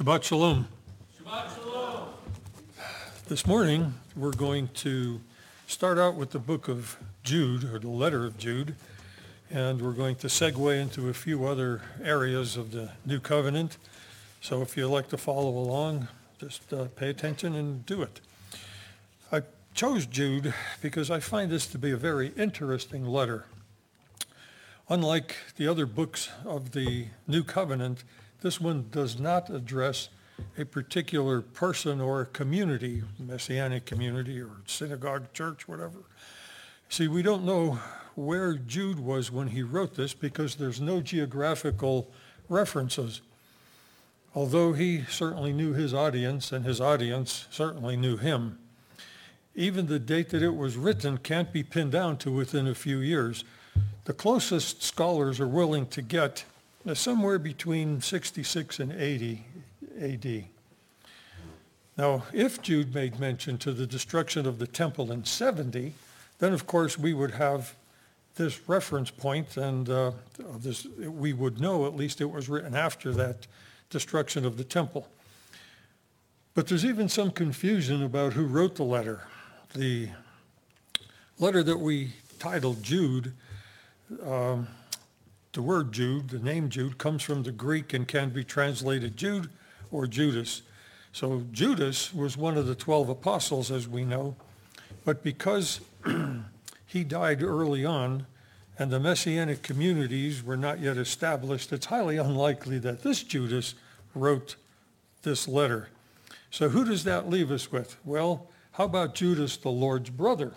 Shabbat Shalom. Shabbat Shalom. This morning, we're going to start out with the book of Jude, or the letter of Jude, and we're going to segue into a few other areas of the New Covenant. So if you'd like to follow along, just uh, pay attention and do it. I chose Jude because I find this to be a very interesting letter. Unlike the other books of the New Covenant, this one does not address a particular person or community, messianic community or synagogue, church, whatever. See, we don't know where Jude was when he wrote this because there's no geographical references. Although he certainly knew his audience and his audience certainly knew him. Even the date that it was written can't be pinned down to within a few years. The closest scholars are willing to get is somewhere between 66 and 80 AD. Now, if Jude made mention to the destruction of the temple in 70, then of course we would have this reference point and uh, this, we would know at least it was written after that destruction of the temple. But there's even some confusion about who wrote the letter. The letter that we titled Jude, um, the word Jude, the name Jude, comes from the Greek and can be translated Jude or Judas. So Judas was one of the 12 apostles, as we know, but because he died early on and the messianic communities were not yet established, it's highly unlikely that this Judas wrote this letter. So who does that leave us with? Well, how about Judas, the Lord's brother?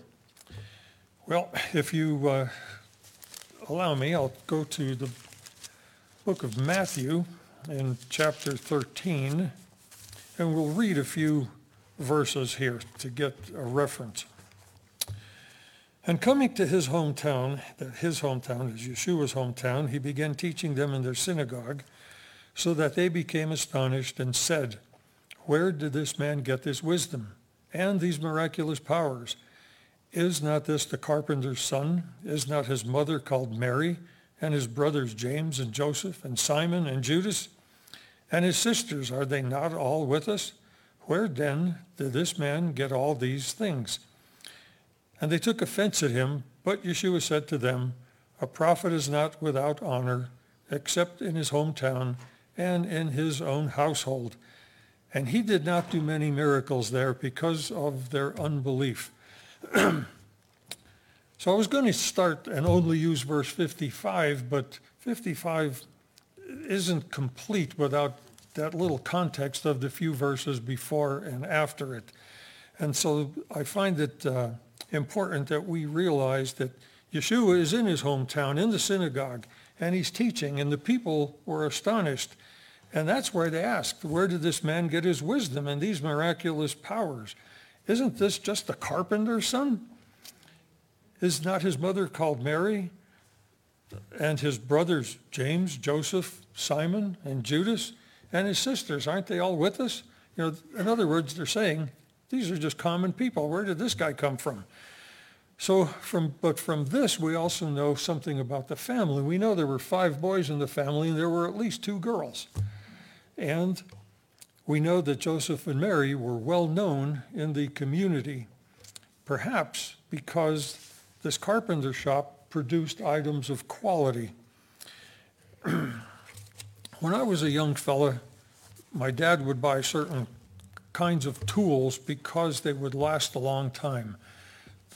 Well, if you uh, allow me, I'll go to the book of Matthew in chapter 13, and we'll read a few verses here to get a reference. And coming to his hometown, that his hometown is Yeshua's hometown, he began teaching them in their synagogue, so that they became astonished and said, Where did this man get this wisdom and these miraculous powers? Is not this the carpenter's son? Is not his mother called Mary, and his brothers James and Joseph and Simon and Judas? And his sisters, are they not all with us? Where then did this man get all these things? And they took offense at him, but Yeshua said to them, A prophet is not without honor, except in his hometown and in his own household. And he did not do many miracles there because of their unbelief. so I was going to start and only use verse 55, but 55 isn't complete without that little context of the few verses before and after it. And so I find it uh, important that we realize that Yeshua is in his hometown, in the synagogue, and he's teaching, and the people were astonished. And that's where they asked, where did this man get his wisdom and these miraculous powers? Isn't this just the carpenter's son? Is not his mother called Mary? And his brothers, James, Joseph, Simon, and Judas, and his sisters, aren't they all with us? You know, in other words, they're saying, these are just common people. Where did this guy come from? So from, but from this, we also know something about the family. We know there were five boys in the family, and there were at least two girls. And we know that Joseph and Mary were well known in the community, perhaps because this carpenter shop produced items of quality. when I was a young fella, my dad would buy certain kinds of tools because they would last a long time.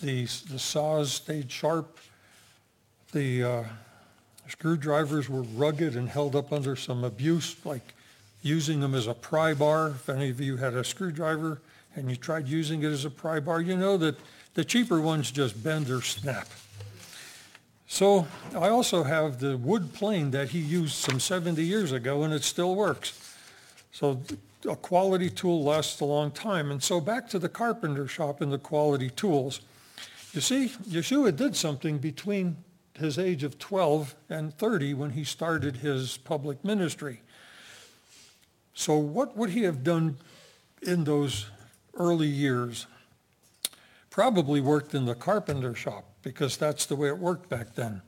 The, the saws stayed sharp. The uh, screwdrivers were rugged and held up under some abuse, like using them as a pry bar. If any of you had a screwdriver and you tried using it as a pry bar, you know that the cheaper ones just bend or snap. So I also have the wood plane that he used some 70 years ago and it still works. So a quality tool lasts a long time. And so back to the carpenter shop and the quality tools. You see, Yeshua did something between his age of 12 and 30 when he started his public ministry. So what would he have done in those early years? Probably worked in the carpenter shop because that's the way it worked back then.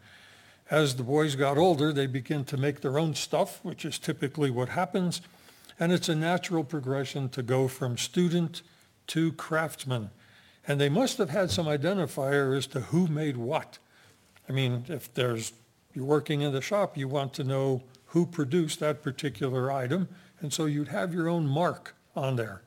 As the boys got older, they began to make their own stuff, which is typically what happens. And it's a natural progression to go from student to craftsman. And they must have had some identifier as to who made what. I mean, if there's, you're working in the shop, you want to know who produced that particular item. And so you'd have your own mark on there.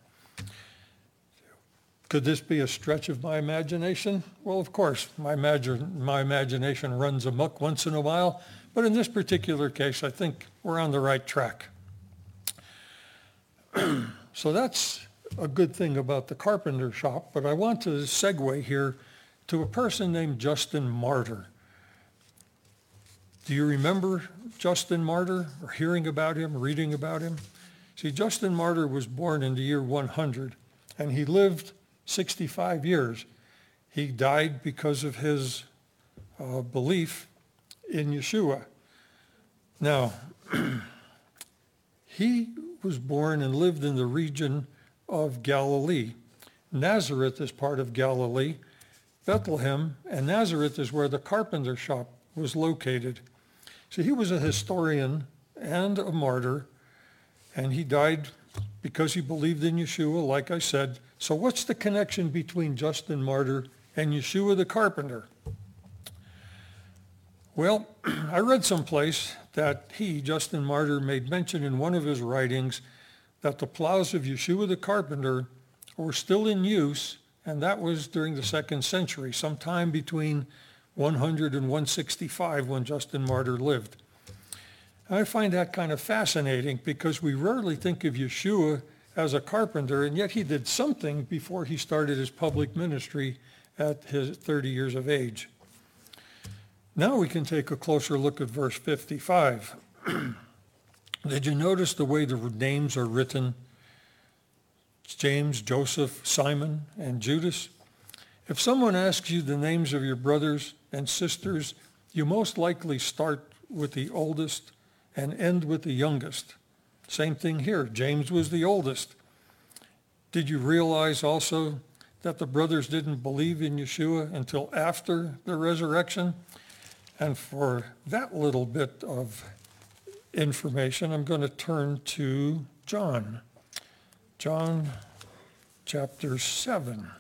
Could this be a stretch of my imagination? Well, of course, my, imagine, my imagination runs amok once in a while, but in this particular case, I think we're on the right track. so that's a good thing about the carpenter shop, but I want to segue here to a person named Justin Martyr. Do you remember Justin Martyr or hearing about him, reading about him? See, Justin Martyr was born in the year 100, and he lived 65 years. He died because of his uh, belief in Yeshua. Now, he was born and lived in the region of Galilee. Nazareth is part of Galilee. Bethlehem and Nazareth is where the carpenter shop was located. So he was a historian and a martyr, and he died because he believed in Yeshua, like I said. So what's the connection between Justin Martyr and Yeshua the carpenter? Well, I read someplace that he, Justin Martyr, made mention in one of his writings that the plows of Yeshua the carpenter were still in use, and that was during the second century, sometime between 100 and 165 when Justin Martyr lived. I find that kind of fascinating because we rarely think of Yeshua as a carpenter, and yet he did something before he started his public ministry at his 30 years of age. Now we can take a closer look at verse 55. Did you notice the way the names are written? James, Joseph, Simon, and Judas. If someone asks you the names of your brothers and sisters, you most likely start with the oldest and end with the youngest. Same thing here. James was the oldest. Did you realize also that the brothers didn't believe in Yeshua until after the resurrection? And for that little bit of information, I'm going to turn to John. John chapter 7.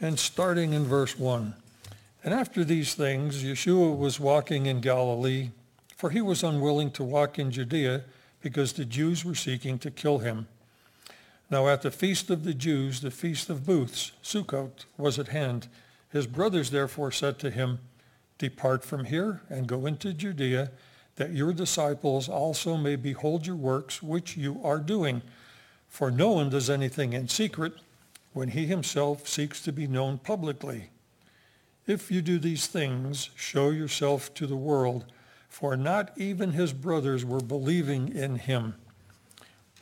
And starting in verse 1. And after these things, Yeshua was walking in Galilee, for he was unwilling to walk in Judea because the Jews were seeking to kill him. Now at the feast of the Jews, the feast of booths, Sukkot, was at hand. His brothers therefore said to him, Depart from here and go into Judea, that your disciples also may behold your works which you are doing. For no one does anything in secret when he himself seeks to be known publicly. If you do these things, show yourself to the world, for not even his brothers were believing in him.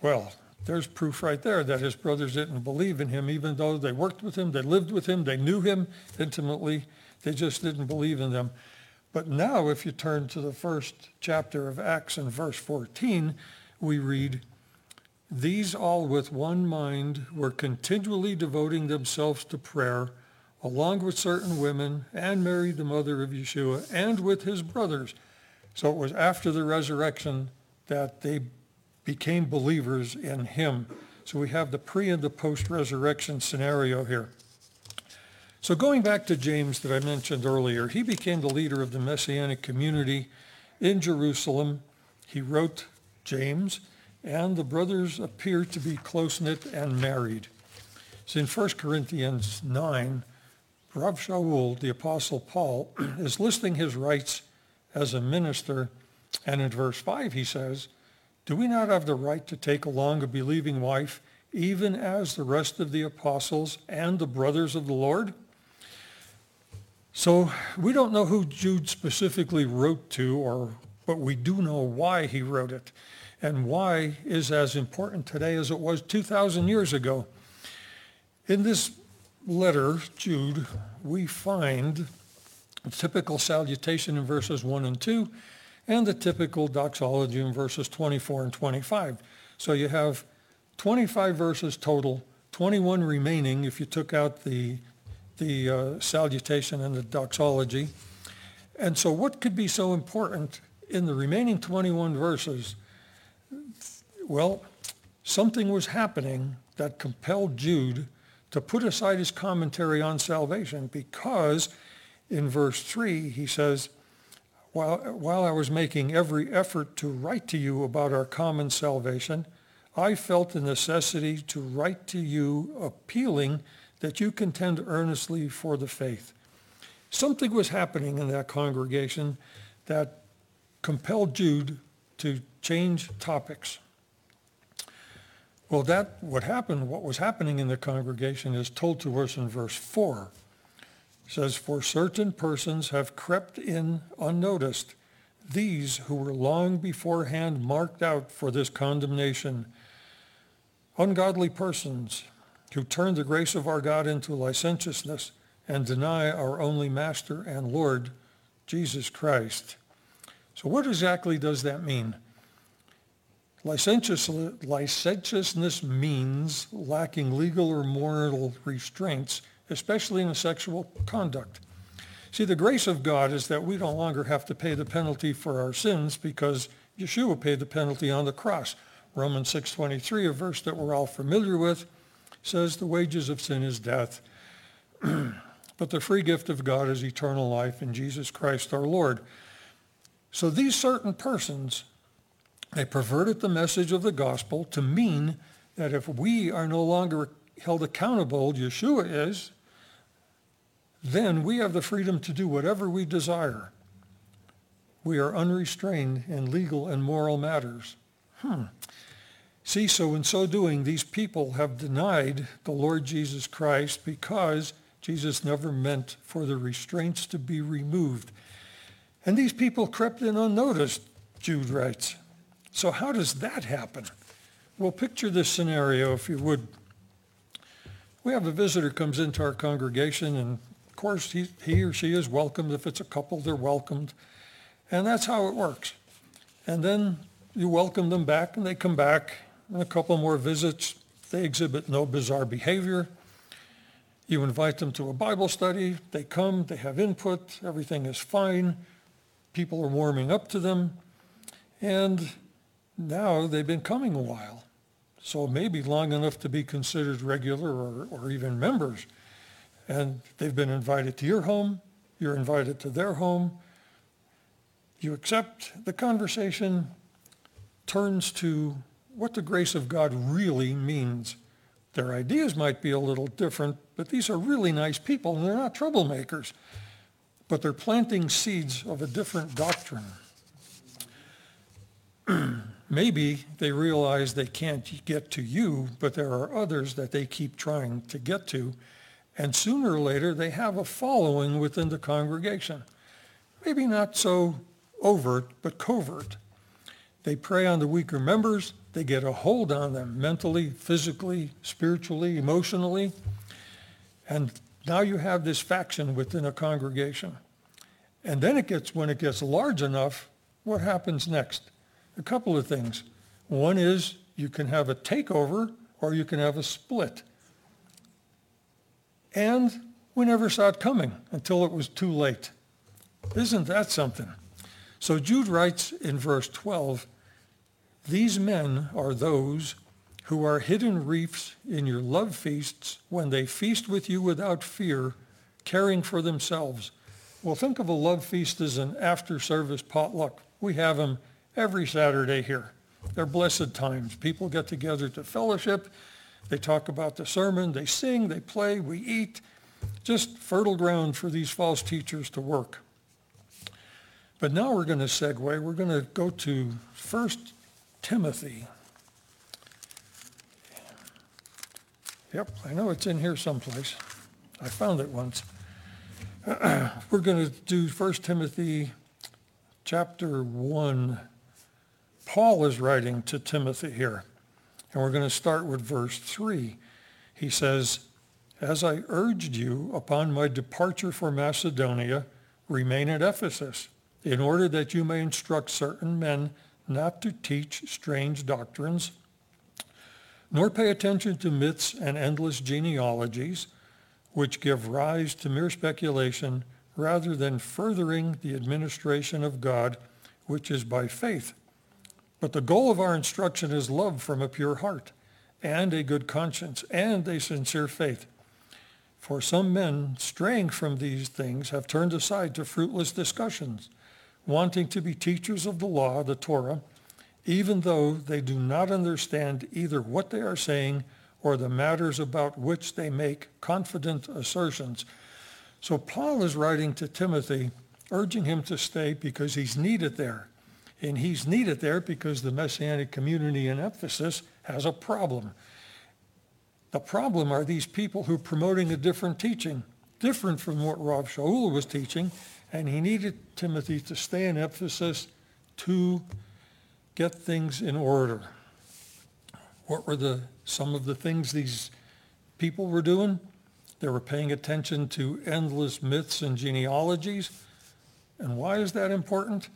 Well, there's proof right there that his brothers didn't believe in him, even though they worked with him, they lived with him, they knew him intimately. They just didn't believe in them. But now, if you turn to the first chapter of Acts and verse 14, we read, These all with one mind were continually devoting themselves to prayer along with certain women, and Mary, the mother of Yeshua, and with his brothers. So it was after the resurrection that they became believers in him. So we have the pre and the post-resurrection scenario here. So going back to James that I mentioned earlier, he became the leader of the Messianic community in Jerusalem. He wrote James, and the brothers appear to be close-knit and married. So in 1 Corinthians 9, Rav Shaul, the Apostle Paul, is listing his rights as a minister. And in verse 5 he says, Do we not have the right to take along a believing wife, even as the rest of the apostles and the brothers of the Lord? So we don't know who Jude specifically wrote to, or but we do know why he wrote it. And why is as important today as it was 2,000 years ago. In this letter, Jude, we find the typical salutation in verses 1 and 2 and the typical doxology in verses 24 and 25. So you have 25 verses total, 21 remaining if you took out the, the uh, salutation and the doxology. And so what could be so important in the remaining 21 verses, well, something was happening that compelled Jude to put aside his commentary on salvation because in verse 3 he says, while, while I was making every effort to write to you about our common salvation, I felt the necessity to write to you appealing that you contend earnestly for the faith. Something was happening in that congregation that compelled Jude to change topics. Well, that what happened, what was happening in the congregation is told to us in verse 4. It says, For certain persons have crept in unnoticed, these who were long beforehand marked out for this condemnation, ungodly persons who turn the grace of our God into licentiousness and deny our only Master and Lord, Jesus Christ. So what exactly does that mean? Licentiousness means lacking legal or moral restraints, especially in sexual conduct. See, the grace of God is that we no longer have to pay the penalty for our sins because Yeshua paid the penalty on the cross. Romans 6.23, a verse that we're all familiar with, says the wages of sin is death, but the free gift of God is eternal life in Jesus Christ our Lord. So these certain persons they perverted the message of the gospel to mean that if we are no longer held accountable, Yeshua is, then we have the freedom to do whatever we desire. We are unrestrained in legal and moral matters. Hmm. See, so in so doing, these people have denied the Lord Jesus Christ because Jesus never meant for the restraints to be removed. And these people crept in unnoticed, Jude writes. So how does that happen? Well, picture this scenario, if you would. We have a visitor comes into our congregation, and of course, he, he or she is welcomed. If it's a couple, they're welcomed. And that's how it works. And then you welcome them back, and they come back, and a couple more visits. They exhibit no bizarre behavior. You invite them to a Bible study. They come, they have input, everything is fine. People are warming up to them. And now they've been coming a while, so maybe long enough to be considered regular or, or even members. And they've been invited to your home, you're invited to their home. You accept the conversation turns to what the grace of God really means. Their ideas might be a little different, but these are really nice people and they're not troublemakers. But they're planting seeds of a different doctrine. Maybe they realize they can't get to you, but there are others that they keep trying to get to. And sooner or later, they have a following within the congregation. Maybe not so overt, but covert. They prey on the weaker members. They get a hold on them mentally, physically, spiritually, emotionally. And now you have this faction within a congregation. And then it gets, when it gets large enough, what happens next? A couple of things. One is you can have a takeover or you can have a split. And we never saw it coming until it was too late. Isn't that something? So Jude writes in verse 12, these men are those who are hidden reefs in your love feasts when they feast with you without fear, caring for themselves. Well, think of a love feast as an after-service potluck. We have them every Saturday here. They're blessed times. People get together to fellowship. They talk about the sermon. They sing. They play. We eat. Just fertile ground for these false teachers to work. But now we're going to segue. We're going to go to 1 Timothy. Yep, I know it's in here someplace. I found it once. we're going to do 1 Timothy chapter 1 Paul is writing to Timothy here. And we're going to start with verse 3. He says, As I urged you upon my departure for Macedonia, remain at Ephesus, in order that you may instruct certain men not to teach strange doctrines, nor pay attention to myths and endless genealogies, which give rise to mere speculation rather than furthering the administration of God which is by faith. But the goal of our instruction is love from a pure heart and a good conscience and a sincere faith. For some men, straying from these things, have turned aside to fruitless discussions, wanting to be teachers of the law, the Torah, even though they do not understand either what they are saying or the matters about which they make confident assertions. So Paul is writing to Timothy, urging him to stay because he's needed there. And he's needed there because the Messianic community in Ephesus has a problem. The problem are these people who are promoting a different teaching, different from what Rav Shaul was teaching, and he needed Timothy to stay in Ephesus to get things in order. What were the some of the things these people were doing? They were paying attention to endless myths and genealogies. And why is that important?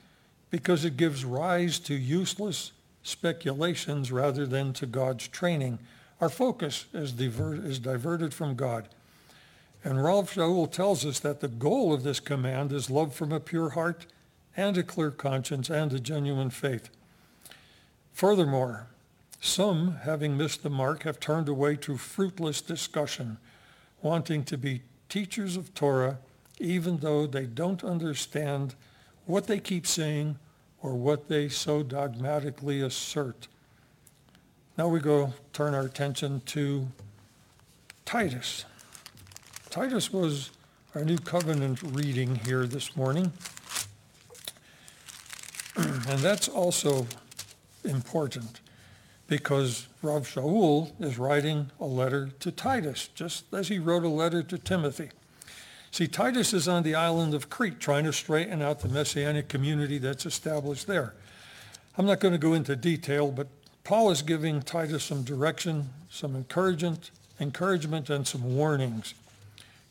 Because it gives rise to useless speculations rather than to God's training. Our focus is, is diverted from God. And Rav Shaul tells us that the goal of this command is love from a pure heart and a clear conscience and a genuine faith. Furthermore, some, having missed the mark, have turned away to fruitless discussion, wanting to be teachers of Torah, even though they don't understand what they keep saying or what they so dogmatically assert. Now we go turn our attention to Titus. Titus was our new covenant reading here this morning. and that's also important because Rav Shaul is writing a letter to Titus, just as he wrote a letter to Timothy. See, Titus is on the island of Crete trying to straighten out the Messianic community that's established there. I'm not going to go into detail, but Paul is giving Titus some direction, some encouragement, encouragement and some warnings.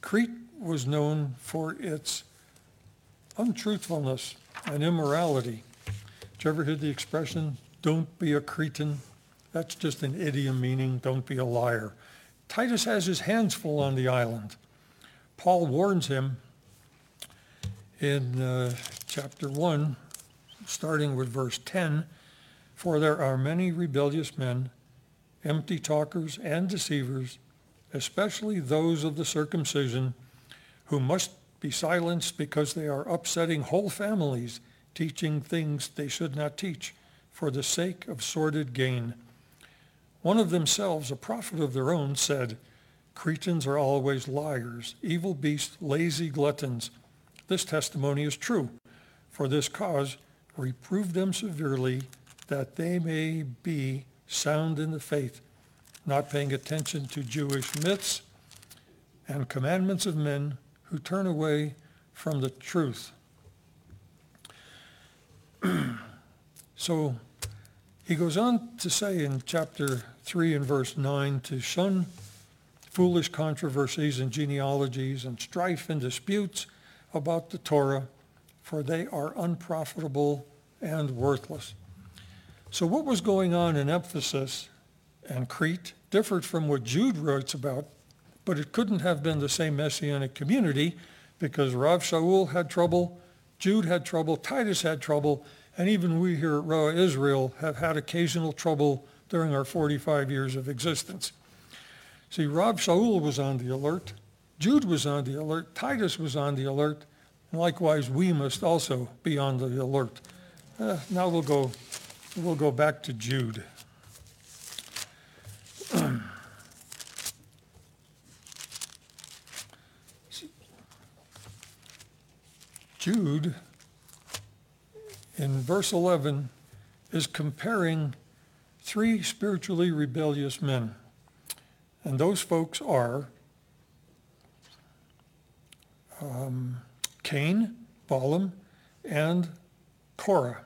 Crete was known for its untruthfulness and immorality. Did you ever hear the expression, don't be a Cretan? That's just an idiom meaning, don't be a liar. Titus has his hands full on the island. Paul warns him in uh, chapter 1, starting with verse 10, for there are many rebellious men, empty talkers and deceivers, especially those of the circumcision, who must be silenced because they are upsetting whole families, teaching things they should not teach for the sake of sordid gain. One of themselves, a prophet of their own, said, Cretans are always liars, evil beasts, lazy gluttons. This testimony is true. For this cause, reprove them severely, that they may be sound in the faith, not paying attention to Jewish myths and commandments of men who turn away from the truth. so he goes on to say in chapter 3 and verse 9 to shun foolish controversies and genealogies and strife and disputes about the Torah, for they are unprofitable and worthless. So what was going on in Ephesus and Crete differed from what Jude writes about, but it couldn't have been the same messianic community because Rav Shaul had trouble, Jude had trouble, Titus had trouble, and even we here at Roeh Israel have had occasional trouble during our 45 years of existence. See, Rav Shaul was on the alert. Jude was on the alert. Titus was on the alert. And likewise, we must also be on the alert. Uh, now we'll go, we'll go back to Jude. Jude, in verse 11, is comparing three spiritually rebellious men. And those folks are um, Cain, Balaam, and Korah.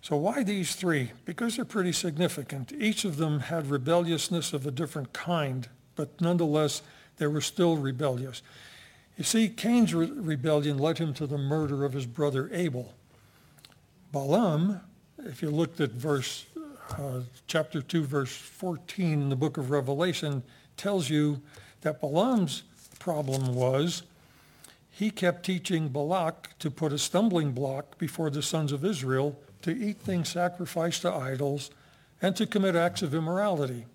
So why these three? Because they're pretty significant. Each of them had rebelliousness of a different kind, but nonetheless, they were still rebellious. You see, Cain's re- rebellion led him to the murder of his brother Abel. Balaam, if you looked at verse uh, chapter 2, verse 14 in the book of Revelation tells you that Balaam's problem was he kept teaching Balak to put a stumbling block before the sons of Israel to eat things sacrificed to idols and to commit acts of immorality.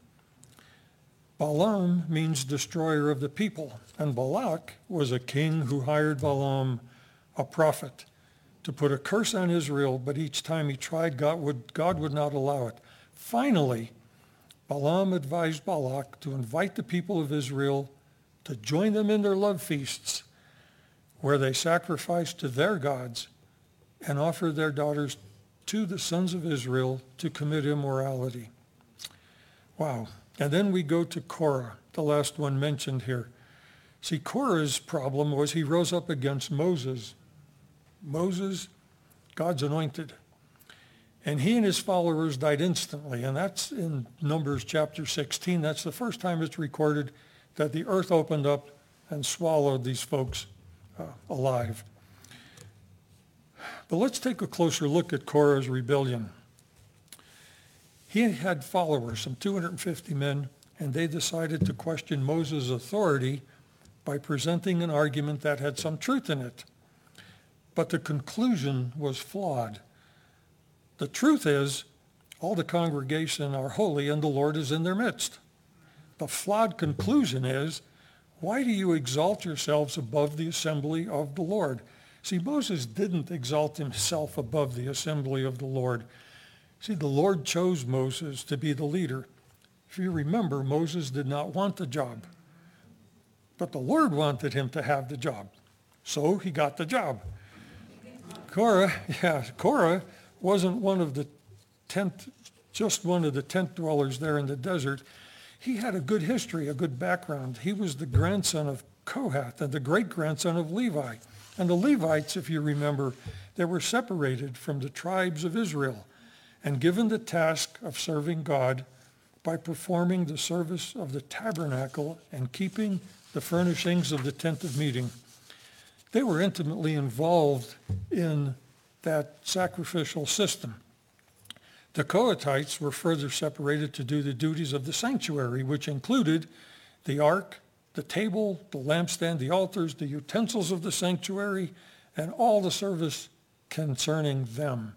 Balaam means destroyer of the people, and Balak was a king who hired Balaam, a prophet, to put a curse on Israel, but each time he tried, God would, God would not allow it. Finally, Balaam advised Balak to invite the people of Israel to join them in their love feasts, where they sacrificed to their gods and offered their daughters to the sons of Israel to commit immorality. Wow. And then we go to Korah, the last one mentioned here. See, Korah's problem was he rose up against Moses. Moses, God's anointed. And he and his followers died instantly. And that's in Numbers chapter 16. That's the first time it's recorded that the earth opened up and swallowed these folks uh, alive. But let's take a closer look at Korah's rebellion. He had followers, some 250 men, and they decided to question Moses' authority by presenting an argument that had some truth in it. But the conclusion was flawed. The truth is, all the congregation are holy and the Lord is in their midst. The flawed conclusion is, why do you exalt yourselves above the assembly of the Lord? See, Moses didn't exalt himself above the assembly of the Lord. See, the Lord chose Moses to be the leader. If you remember, Moses did not want the job, but the Lord wanted him to have the job. So he got the job. Korah, yeah, Korah wasn't one of the tent, just one of the tent dwellers there in the desert. He had a good history, a good background. He was the grandson of Kohath and the great-grandson of Levi. And the Levites, if you remember, they were separated from the tribes of Israel and given the task of serving God by performing the service of the tabernacle and keeping the furnishings of the tent of meeting. They were intimately involved in that sacrificial system. The Kohathites were further separated to do the duties of the sanctuary, which included the ark, the table, the lampstand, the altars, the utensils of the sanctuary, and all the service concerning them.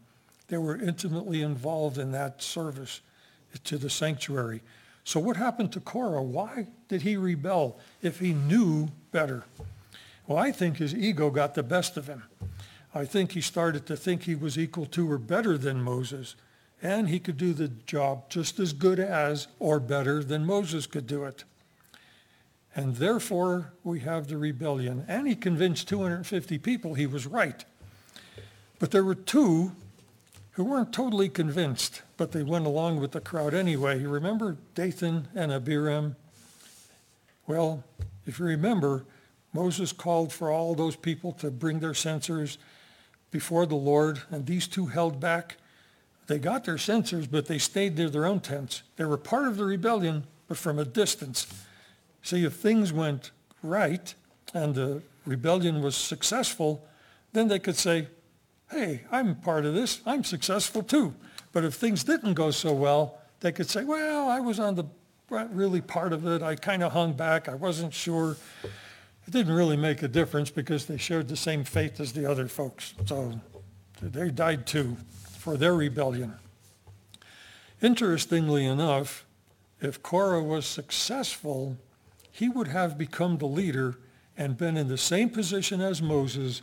They were intimately involved in that service to the sanctuary. So what happened to Korah? Why did he rebel if he knew better? Well, I think his ego got the best of him. I think he started to think he was equal to or better than Moses, and he could do the job just as good as or better than Moses could do it. And therefore, we have the rebellion. And he convinced 250 people he was right. But there were two who weren't totally convinced, but they went along with the crowd anyway. You remember Dathan and Abiram? Well, if you remember, Moses called for all those people to bring their censers before the Lord, and these two held back. They got their censers, but they stayed near their own tents. They were part of the rebellion, but from a distance. See, if things went right and the rebellion was successful, then they could say, hey, I'm part of this. I'm successful too. But if things didn't go so well, they could say, well, I was on the really part of it. I kind of hung back. I wasn't sure. It didn't really make a difference because they shared the same fate as the other folks. So they died too for their rebellion. Interestingly enough, if Korah was successful, he would have become the leader and been in the same position as Moses,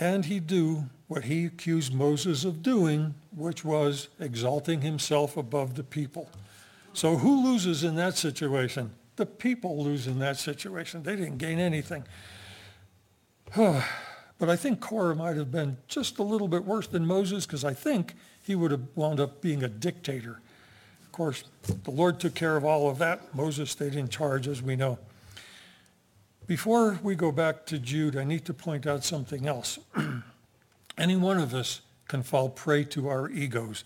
and he'd do what he accused Moses of doing, which was exalting himself above the people. So who loses in that situation? The people lose in that situation. They didn't gain anything. but I think Korah might have been just a little bit worse than Moses because I think he would have wound up being a dictator Of course, the Lord took care of all of that. Moses stayed in charge, as we know. Before we go back to Jude, I need to point out something else. Any one of us can fall prey to our egos.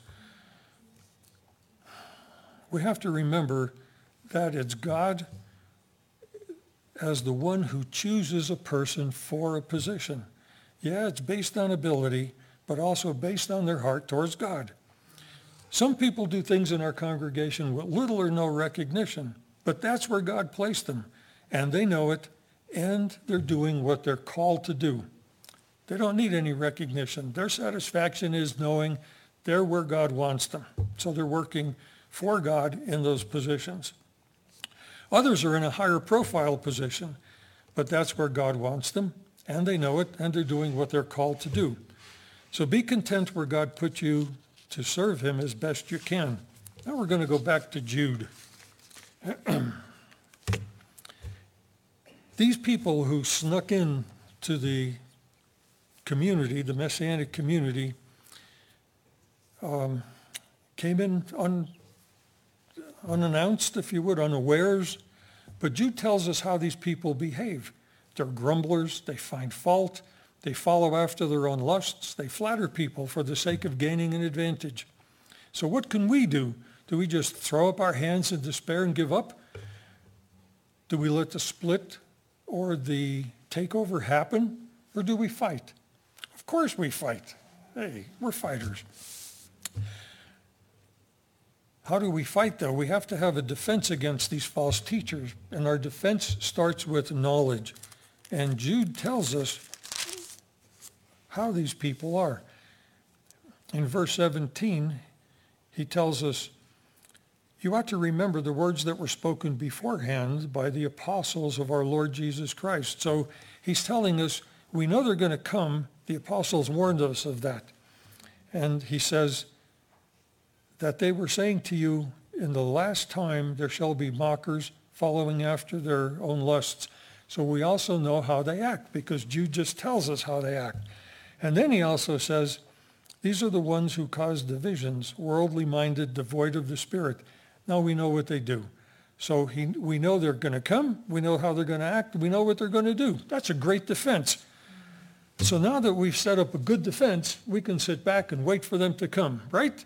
We have to remember that it's God as the one who chooses a person for a position. Yeah, it's based on ability, but also based on their heart towards God. Some people do things in our congregation with little or no recognition, but that's where God placed them, and they know it, and they're doing what they're called to do. They don't need any recognition. Their satisfaction is knowing they're where God wants them. So they're working for God in those positions. Others are in a higher profile position, but that's where God wants them, and they know it, and they're doing what they're called to do. So be content where God put you to serve him as best you can. Now we're going to go back to Jude. These people who snuck in to the community, the Messianic community, um, came in un, unannounced, if you would, unawares. But Jude tells us how these people behave. They're grumblers. They find fault. They follow after their own lusts. They flatter people for the sake of gaining an advantage. So what can we do? Do we just throw up our hands in despair and give up? Do we let the split or the takeover happen? Or do we fight? Of course we fight. Hey, we're fighters. How do we fight though? We have to have a defense against these false teachers. And our defense starts with knowledge. And Jude tells us how these people are. In verse 17, he tells us, you ought to remember the words that were spoken beforehand by the apostles of our Lord Jesus Christ. So he's telling us, we know they're going to come. The apostles warned us of that. And he says that they were saying to you, in the last time there shall be mockers following after their own lusts. So we also know how they act because Jude just tells us how they act. And then he also says, these are the ones who cause divisions, worldly minded, devoid of the Spirit. Now we know what they do. So he, we know they're going to come. We know how they're going to act. We know what they're going to do. That's a great defense. So now that we've set up a good defense, we can sit back and wait for them to come, right?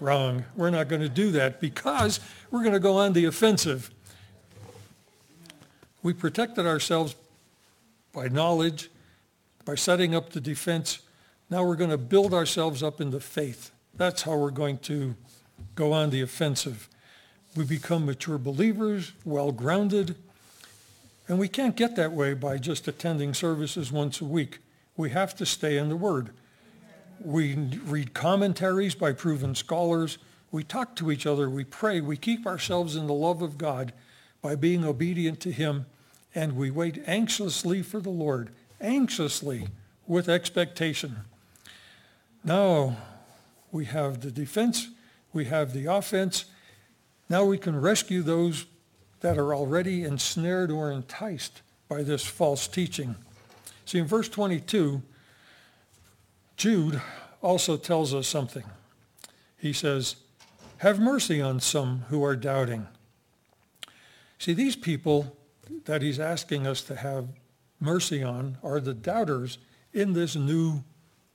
Wrong. We're not going to do that because we're going to go on the offensive. We protected ourselves by knowledge, by setting up the defense. Now we're going to build ourselves up in the faith. That's how we're going to go on the offensive. We become mature believers, well-grounded, and we can't get that way by just attending services once a week. We have to stay in the Word. We read commentaries by proven scholars. We talk to each other. We pray. We keep ourselves in the love of God by being obedient to him. And we wait anxiously for the Lord, anxiously with expectation. Now we have the defense. We have the offense. Now we can rescue those that are already ensnared or enticed by this false teaching. See, in verse 22, Jude also tells us something. He says, have mercy on some who are doubting. See, these people that he's asking us to have mercy on are the doubters in this new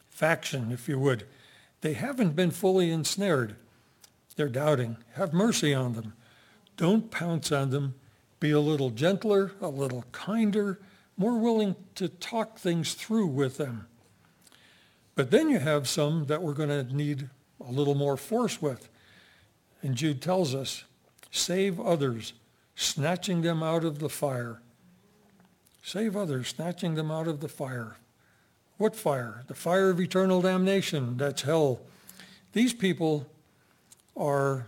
faction, if you would. They haven't been fully ensnared. They're doubting. Have mercy on them. Don't pounce on them. Be a little gentler, a little kinder, more willing to talk things through with them. But then you have some that we're going to need a little more force with. And Jude tells us, save others, snatching them out of the fire. Save others, snatching them out of the fire. What fire? The fire of eternal damnation. That's hell. These people are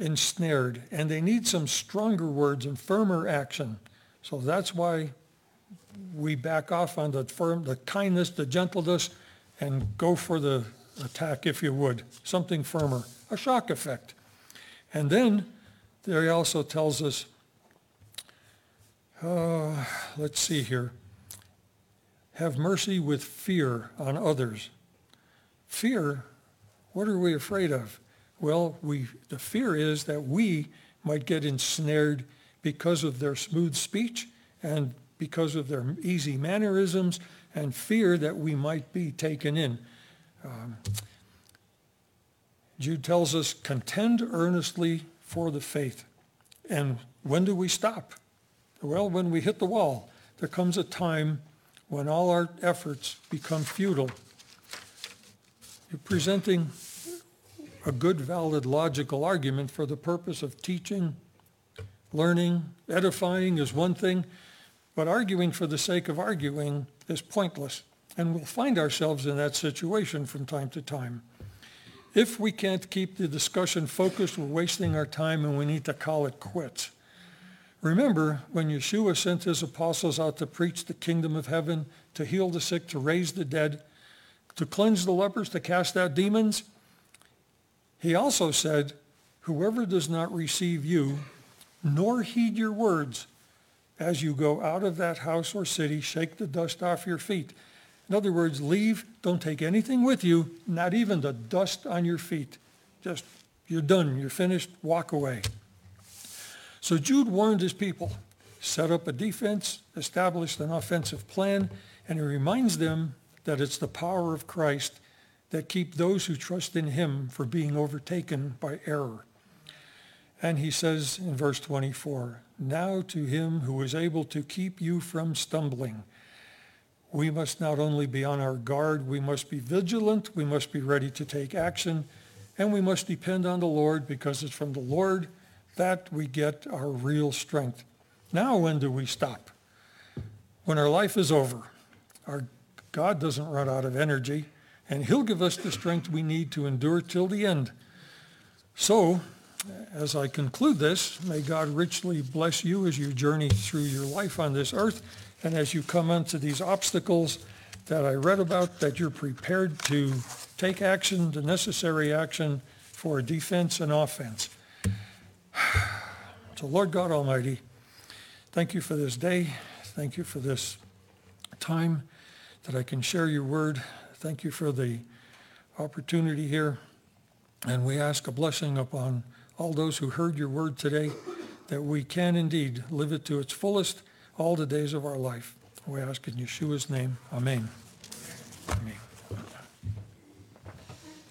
ensnared and they need some stronger words and firmer action. So that's why we back off on the firm, the kindness, the gentleness, and go for the attack, if you would, something firmer, a shock effect. And then there he also tells us, uh, let's see here, have mercy with fear on others. Fear, what are we afraid of? Well, we, the fear is that we might get ensnared because of their smooth speech and because of their easy mannerisms and fear that we might be taken in. Um, Jude tells us, contend earnestly for the faith. And when do we stop? Well, when we hit the wall. There comes a time when all our efforts become futile. You're presenting a good, valid, logical argument for the purpose of teaching, learning, edifying is one thing, But arguing for the sake of arguing is pointless, and we'll find ourselves in that situation from time to time. If we can't keep the discussion focused, we're wasting our time and we need to call it quits. Remember when Yeshua sent his apostles out to preach the kingdom of heaven, to heal the sick, to raise the dead, to cleanse the lepers, to cast out demons? He also said, whoever does not receive you, nor heed your words, as you go out of that house or city, shake the dust off your feet. In other words, leave, don't take anything with you, not even the dust on your feet. Just, you're done, you're finished, walk away. So Jude warned his people, set up a defense, established an offensive plan, and he reminds them that it's the power of Christ that keep those who trust in him from being overtaken by error. And he says in verse 24, now to him who is able to keep you from stumbling. We must not only be on our guard, we must be vigilant, we must be ready to take action, and we must depend on the Lord because it's from the Lord that we get our real strength. Now when do we stop? When our life is over. Our God doesn't run out of energy, and he'll give us the strength we need to endure till the end. So, as I conclude this, may God richly bless you as you journey through your life on this earth, and as you come onto these obstacles that I read about, that you're prepared to take action, the necessary action for defense and offense. So Lord God Almighty, thank you for this day. Thank you for this time that I can share your word. Thank you for the opportunity here. And we ask a blessing upon all those who heard your word today, that we can indeed live it to its fullest all the days of our life. We ask in Yeshua's name. Amen. Amen.